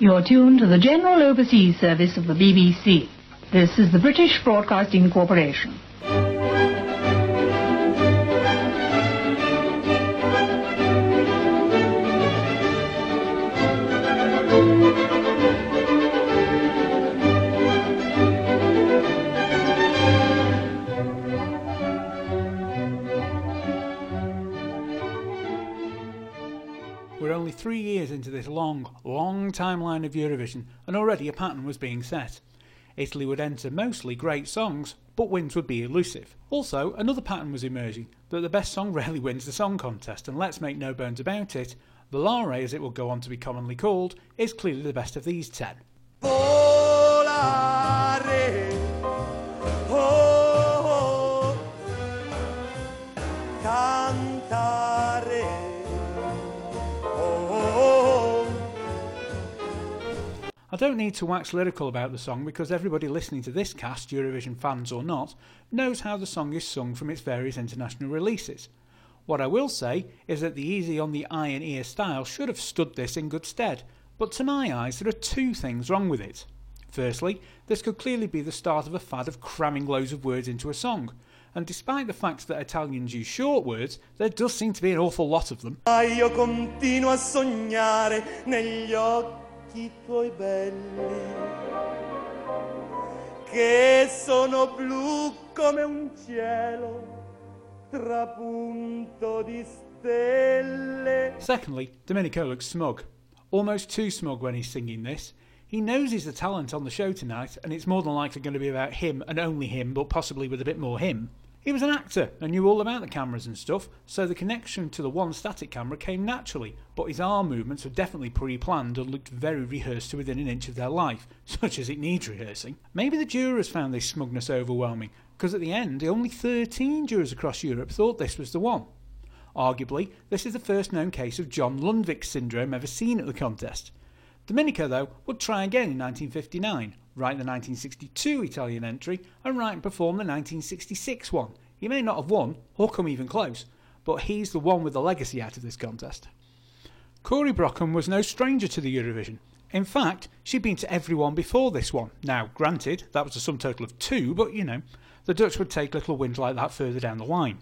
You're tuned to the General Overseas Service of the BBC. This is the British Broadcasting Corporation. Only three years into this long, long timeline of Eurovision, and already a pattern was being set. Italy would enter mostly great songs, but wins would be elusive. Also, another pattern was emerging that the best song rarely wins the song contest, and let's make no bones about it, Volare, as it will go on to be commonly called, is clearly the best of these ten. Volare, I don't need to wax lyrical about the song because everybody listening to this cast, Eurovision fans or not, knows how the song is sung from its various international releases. What I will say is that the easy on the eye and ear style should have stood this in good stead, but to my eyes there are two things wrong with it. Firstly, this could clearly be the start of a fad of cramming loads of words into a song, and despite the fact that Italians use short words, there does seem to be an awful lot of them. Tuoi belli, che sono blu come un cielo trapunto di stelle. Secondly, Domenico looks smug. Almost too smug when he's singing this. He knows he's the talent on the show tonight, and it's more than likely going to be about him and only him, but possibly with a bit more him. He was an actor and knew all about the cameras and stuff, so the connection to the one static camera came naturally, but his arm movements were definitely pre planned and looked very rehearsed to within an inch of their life, such as it needs rehearsing. Maybe the jurors found this smugness overwhelming, because at the end, only 13 jurors across Europe thought this was the one. Arguably, this is the first known case of John Lundvik syndrome ever seen at the contest. Domenico, though, would try again in 1959, write the 1962 Italian entry, and write and perform the 1966 one. He may not have won, or come even close, but he's the one with the legacy out of this contest. Corry Brokken was no stranger to the Eurovision. In fact, she'd been to every one before this one. Now, granted, that was a sum total of two, but you know, the Dutch would take little wins like that further down the line.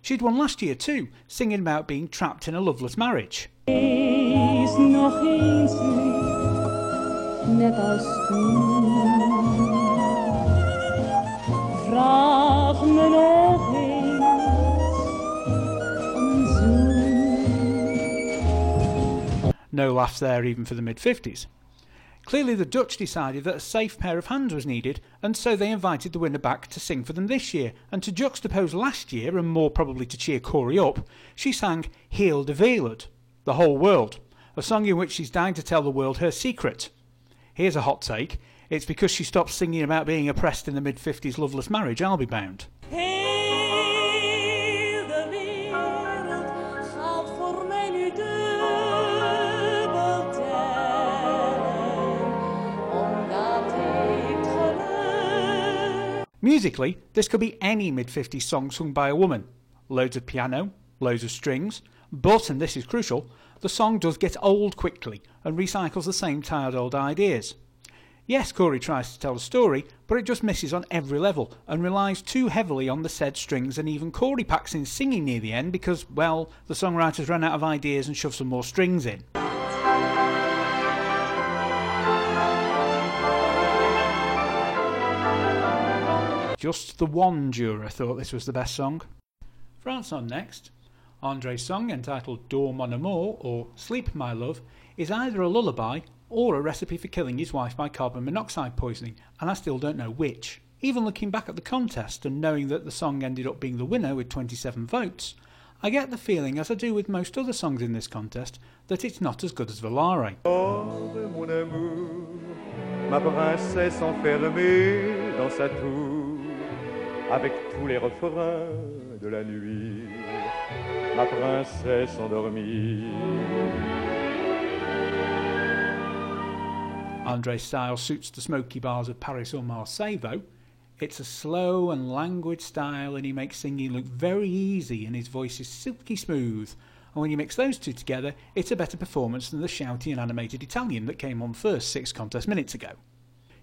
She'd won last year too, singing about being trapped in a loveless marriage. No laughs there even for the mid 50s. Clearly, the Dutch decided that a safe pair of hands was needed, and so they invited the winner back to sing for them this year. And to juxtapose last year, and more probably to cheer Corry up, she sang Heel de Wereld, the whole world, a song in which she's dying to tell the world her secret. Here's a hot take it's because she stopped singing about being oppressed in the mid 50s loveless marriage, I'll be bound. Heel de wereld gaat voor mij nu dubbel tellen, omdat ik geluk Musically, this could be any mid 50s song sung by a woman. Loads of piano, loads of strings, but, and this is crucial, the song does get old quickly and recycles the same tired old ideas. Yes, Corry tries to tell a story, but it just misses on every level and relies too heavily on the said strings, and even Corry packs in singing near the end because, well, the songwriters ran out of ideas and shoved some more strings in. Just the one juror thought this was the best song. France on next. Andre's song, entitled Dors mon amour, or Sleep my love, is either a lullaby or a recipe for killing his wife by carbon monoxide poisoning, and I still don't know which. Even looking back at the contest and knowing that the song ended up being the winner with 27 votes, I get the feeling, as I do with most other songs in this contest, that it's not as good as Volare. Oh, ma princesse endormie. Andre's style suits the smoky bars of Paris or Marseille, though. It's a slow and languid style, and he makes singing look very easy, and his voice is silky smooth. and when you mix those two together, it's a better performance than the shouty and animated Italian that came on first six contest minutes ago.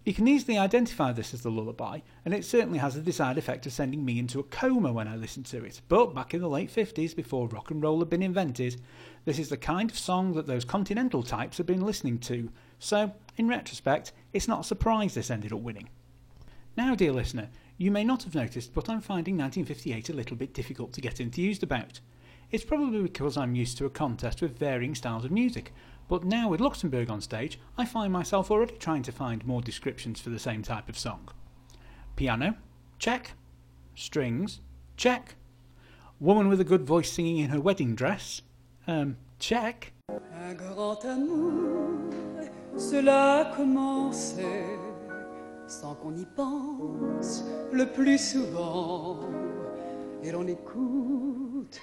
You can easily identify this as the lullaby, and it certainly has the desired effect of sending me into a coma when I listen to it. But back in the late 50s, before rock and roll had been invented, this is the kind of song that those continental types had been listening to. So, in retrospect, it's not a surprise this ended up winning. Now, dear listener, you may not have noticed, but I'm finding 1958 a little bit difficult to get enthused about. It's probably because I'm used to a contest with varying styles of music, but now with Luxembourg on stage, I find myself already trying to find more descriptions for the same type of song. Piano, check. Strings, check. Woman with a good voice singing in her wedding dress, um, check. Un grand amour, cela sans qu'on y pense le plus souvent. Et l'on écoute.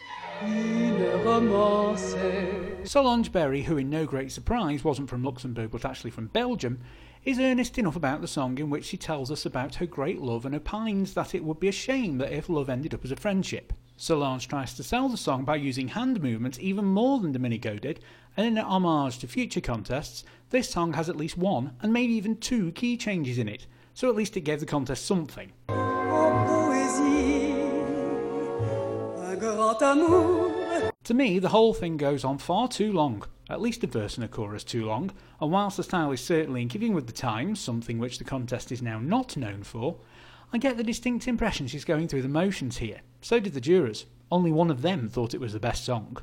Solange Berry, who in no great surprise wasn't from Luxembourg but actually from Belgium, is earnest enough about the song in which she tells us about her great love and opines that it would be a shame that if love ended up as a friendship. Solange tries to sell the song by using hand movements even more than Domenico did, and in an homage to future contests, this song has at least one and maybe even two key changes in it, so at least it gave the contest something. To me, the whole thing goes on far too long, at least a verse and a chorus too long, and whilst the style is certainly in keeping with the times, something which the contest is now not known for, I get the distinct impression she's going through the motions here. So did the jurors. Only one of them thought it was the best song.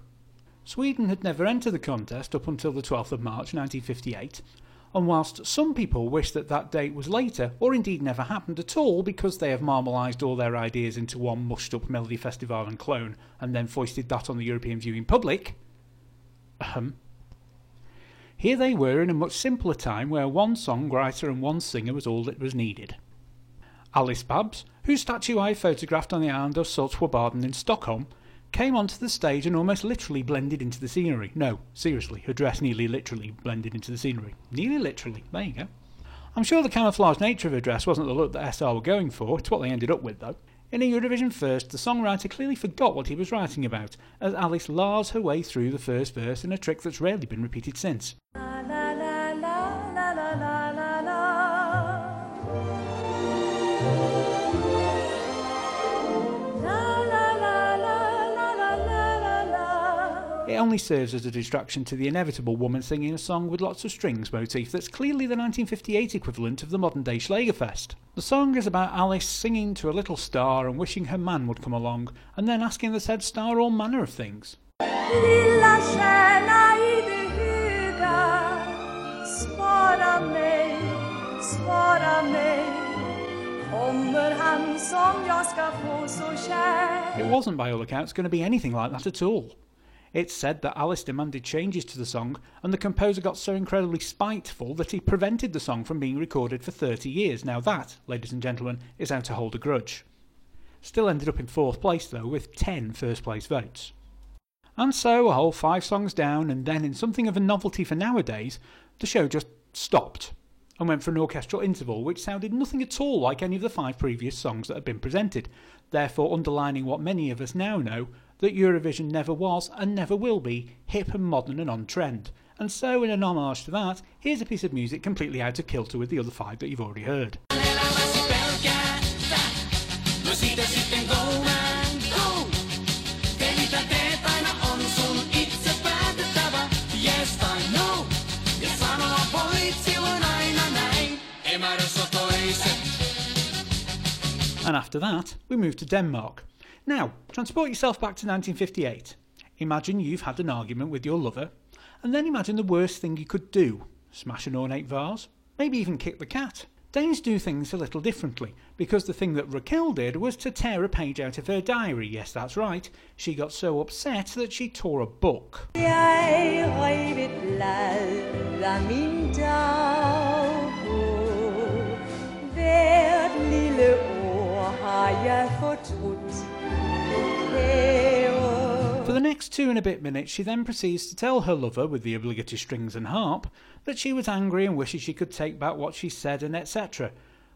Sweden had never entered the contest up until the 12th of March 1958, and whilst some people wish that that date was later, or indeed never happened at all because they have marmalised all their ideas into one mushed up Melodifestivalen clone and then foisted that on the European viewing public, ahem. Here they were in a much simpler time where one songwriter and one singer was all that was needed. Alice Babs, whose statue I photographed on the island of Saltsjöbaden in Stockholm, came onto the stage and almost literally blended into the scenery. No, seriously, her dress nearly literally blended into the scenery. Nearly literally, there you go. I'm sure the camouflage nature of her dress wasn't the look that SR were going for, it's what they ended up with though. In a Eurovision first, the songwriter clearly forgot what he was writing about, as Alice lars her way through the first verse in a trick that's rarely been repeated since. Only serves as a distraction to the inevitable woman singing a song with lots of strings motif that's clearly the 1958 equivalent of the modern day Schlagerfest. The song is about Alice singing to a little star and wishing her man would come along, and then asking the said star all manner of things. It wasn't, by all accounts, going to be anything like that at all. It's said that Alice demanded changes to the song, and the composer got so incredibly spiteful that he prevented the song from being recorded for 30 years. Now, that, ladies and gentlemen, is how to hold a grudge. Still ended up in fourth place, though, with 10 first place votes. And so, a whole five songs down, and then in something of a novelty for nowadays, the show just stopped and went for an orchestral interval which sounded nothing at all like any of the five previous songs that had been presented, therefore underlining what many of us now know that Eurovision never was and never will be hip and modern and on trend. And so, in an homage to that, here's a piece of music completely out of kilter with the other five that you've already heard. And after that, we move to Denmark. Now, transport yourself back to 1958. Imagine you've had an argument with your lover, and then imagine the worst thing you could do smash an ornate vase, maybe even kick the cat. Danes do things a little differently, because the thing that Raquel did was to tear a page out of her diary. Yes, that's right. She got so upset that she tore a book. The next two and a bit minutes, she then proceeds to tell her lover, with the obligatory strings and harp, that she was angry and wishes she could take back what she said and etc.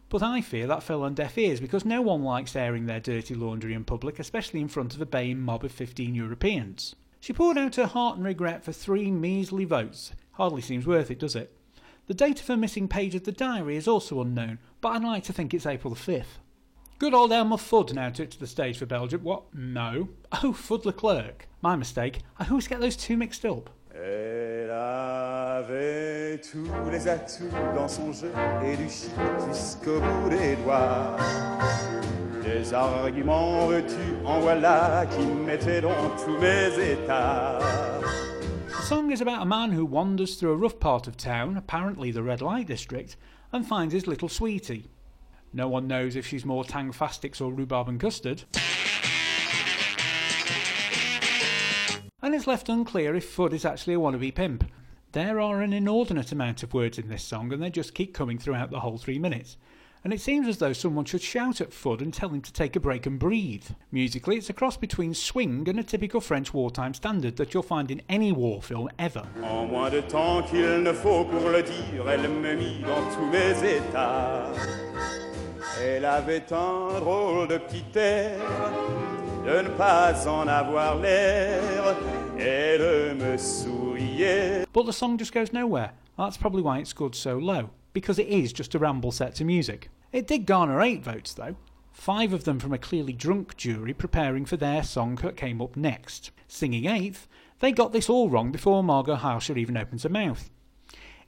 But I fear that fell on deaf ears because no one likes airing their dirty laundry in public, especially in front of a baying mob of 15 Europeans. She poured out her heart and regret for three measly votes. Hardly seems worth it, does it? The date of her missing page of the diary is also unknown, but I'd like to think it's April the 5th. Good old Elmer Fudd now took to the stage for Belgium. What? No. Oh, Fud Leclerc. My mistake. I always get those two mixed up. Elle avait tous les atouts dans son jeu et du chic jusqu'au bout des doigts. Des arguments veux-tu en voilà qui mettaient dans tous mes états. The song is about a man who wanders through a rough part of town, apparently the red light district, and finds his little sweetie. No one knows if she's more Tang Tangfastics or rhubarb and custard. And it's left unclear if Fud is actually a wannabe pimp. There are an inordinate amount of words in this song, and they just keep coming throughout the whole three minutes. And it seems as though someone should shout at Fud and tell him to take a break and breathe. Musically, it's a cross between swing and a typical French wartime standard that you'll find in any war film ever. En moins de temps qu'il ne faut pour le dire, elle me dans tous mes états. Elle avait un drôle de petit air de ne pas en avoir l'air. Elle me souriait. But the song just goes nowhere. That's probably why it scored so low, because it is just a ramble set to music. It did garner eight votes though, five of them from a clearly drunk jury preparing for their song that came up next. Singing eighth, they got this all wrong before Margot Hielscher even opens her mouth.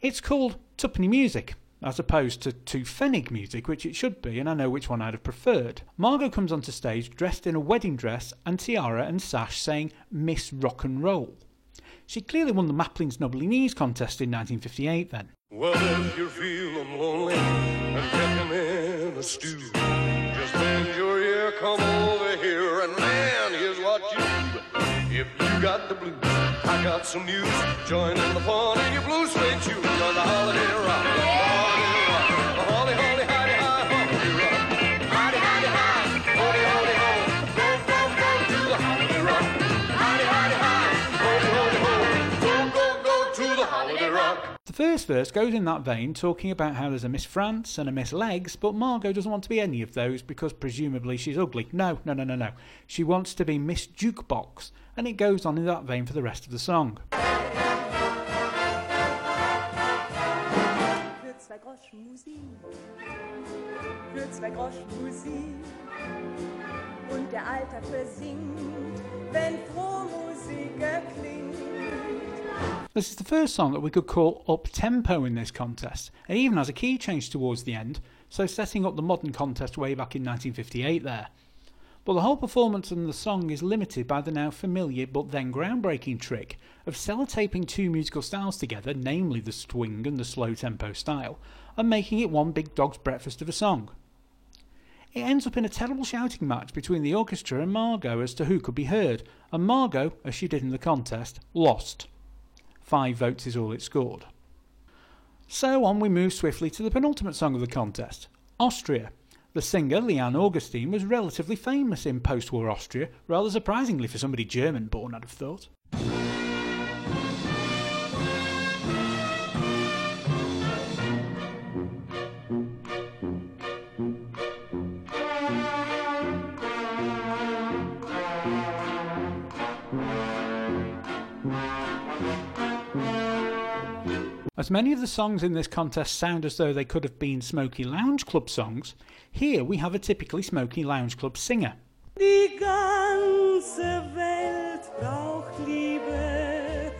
It's called Tuppenny Music, as opposed to two Pfennig music, which it should be, and I know which one I'd have preferred. Margot comes onto stage dressed in a wedding dress and tiara and sash saying Miss Rock and Roll. She clearly won the Maplin's Knobbly Knees contest in 1958 then. Well, if feeling lonely and in a stew, just bend your ear, come over If you got the blues, I got some news. Join in the fun in your blue suede shoes on the holiday rock. First verse goes in that vein, talking about how there's a Miss France and a Miss Legs, but Margot doesn't want to be any of those because presumably she's ugly. No, no, no, no, no. She wants to be Miss Jukebox, and it goes on in that vein for the rest of the song. This is the first song that we could call up tempo in this contest. It even has a key change towards the end, so setting up the modern contest way back in 1958 there. But the whole performance and the song is limited by the now familiar but then groundbreaking trick of sellotaping two musical styles together, namely the swing and the slow tempo style, and making it one big dog's breakfast of a song. It ends up in a terrible shouting match between the orchestra and Margot as to who could be heard, and Margot, as she did in the contest, lost. Five votes is all it scored. So on we move swiftly to the penultimate song of the contest Austria. The singer, Liane Augustin, was relatively famous in post war Austria, rather surprisingly for somebody German born, I'd have thought. As many of the songs in this contest sound as though they could have been Smoky Lounge Club songs, here we have a typically Smoky Lounge Club singer. Die ganze Welt braucht Liebe.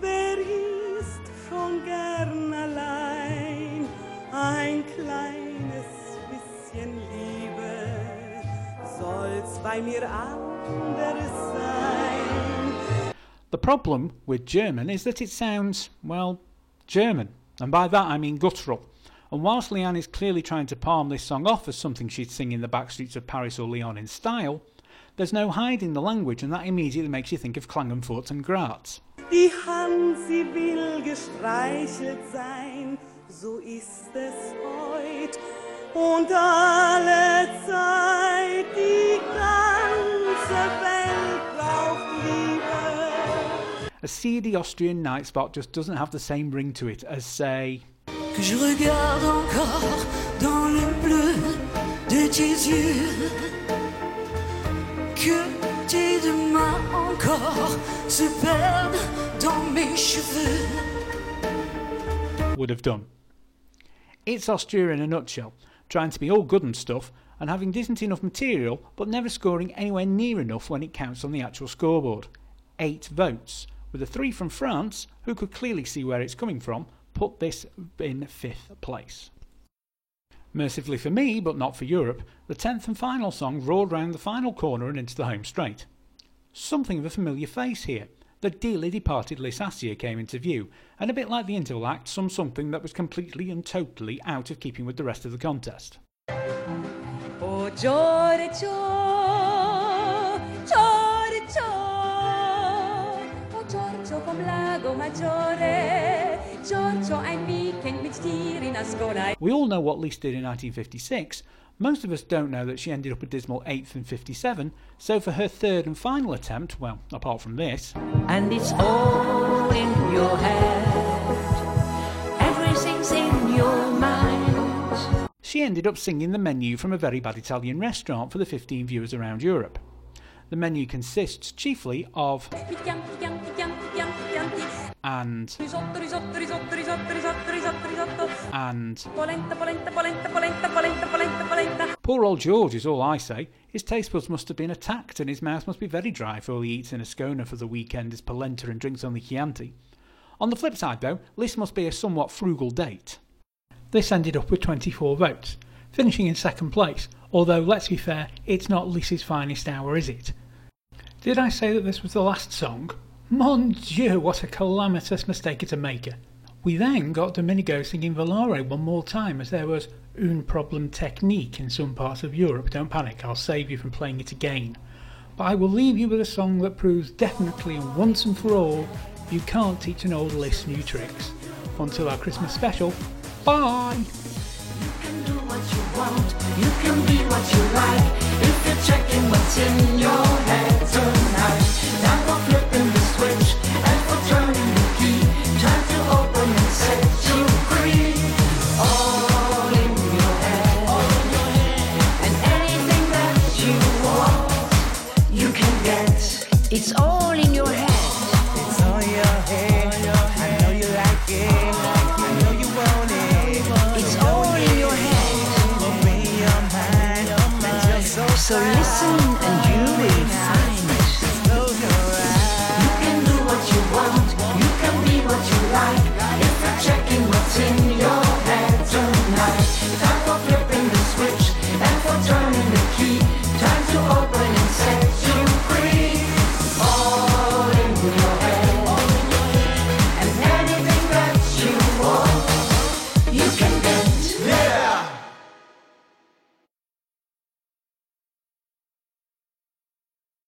Wer ist schon gern allein? Ein kleines bisschen Liebe soll's bei mir anders sein. The problem with German is that it sounds, well, German, and by that I mean guttural. And whilst Liane is clearly trying to palm this song off as something she'd sing in the back streets of Paris or Lyon in style, there's no hiding the language, and that immediately makes you think of Klagenfurt and Graz. Die Hand, sie will gestreichelt sein, so ist es heut und alle Zeit. Die ganze Welt A seedy Austrian night spot just doesn't have the same ring to it as, say, que je regarde encore dans le bleu de tes yeux, que qui demain encore se perdent dans mes cheveux. Would have done. It's Austria in a nutshell, trying to be all good and stuff, and having decent enough material, but never scoring anywhere near enough when it counts on the actual scoreboard. Eight votes, with the three from France, who could clearly see where it's coming from, put this in fifth place. Mercifully for me, but not for Europe, the tenth and final song roared round the final corner and into the home straight. Something of a familiar face here. The dearly departed Lys Assia came into view, and a bit like the interval act, some something that was completely and totally out of keeping with the rest of the contest. Oh, Giorgio, Giorgio, We all know what Lys did in 1956. Most of us don't know that she ended up a dismal 8th in 57, so for her third and final attempt, well, apart from this, And it's all in your head. Everything's in your mind. she ended up singing the menu from a very bad Italian restaurant for the 15 viewers around Europe. The menu consists chiefly of and and. Polenta, polenta, polenta, polenta, polenta, polenta, polenta. Poor old George is all I say. His taste buds must have been attacked and his mouth must be very dry for all he eats in Ascona for the weekend is polenta and drinks only Chianti. On the flip side though, this must be a somewhat frugal date. This ended up with 24 votes, finishing in second place, although let's be fair, it's not Lisa's finest hour, is it? Did I say that this was the last song? Mon Dieu, what a calamitous mistake it is a maker. We then got Domenico singing Volare one more time as there was un problem technique in some parts of Europe. Don't panic, I'll save you from playing it again. But I will leave you with a song that proves definitely and once and for all you can't teach an old list new tricks. Until our Christmas special, bye! You can do what you want. You can be what you like. If you're checking what's in your. So listen and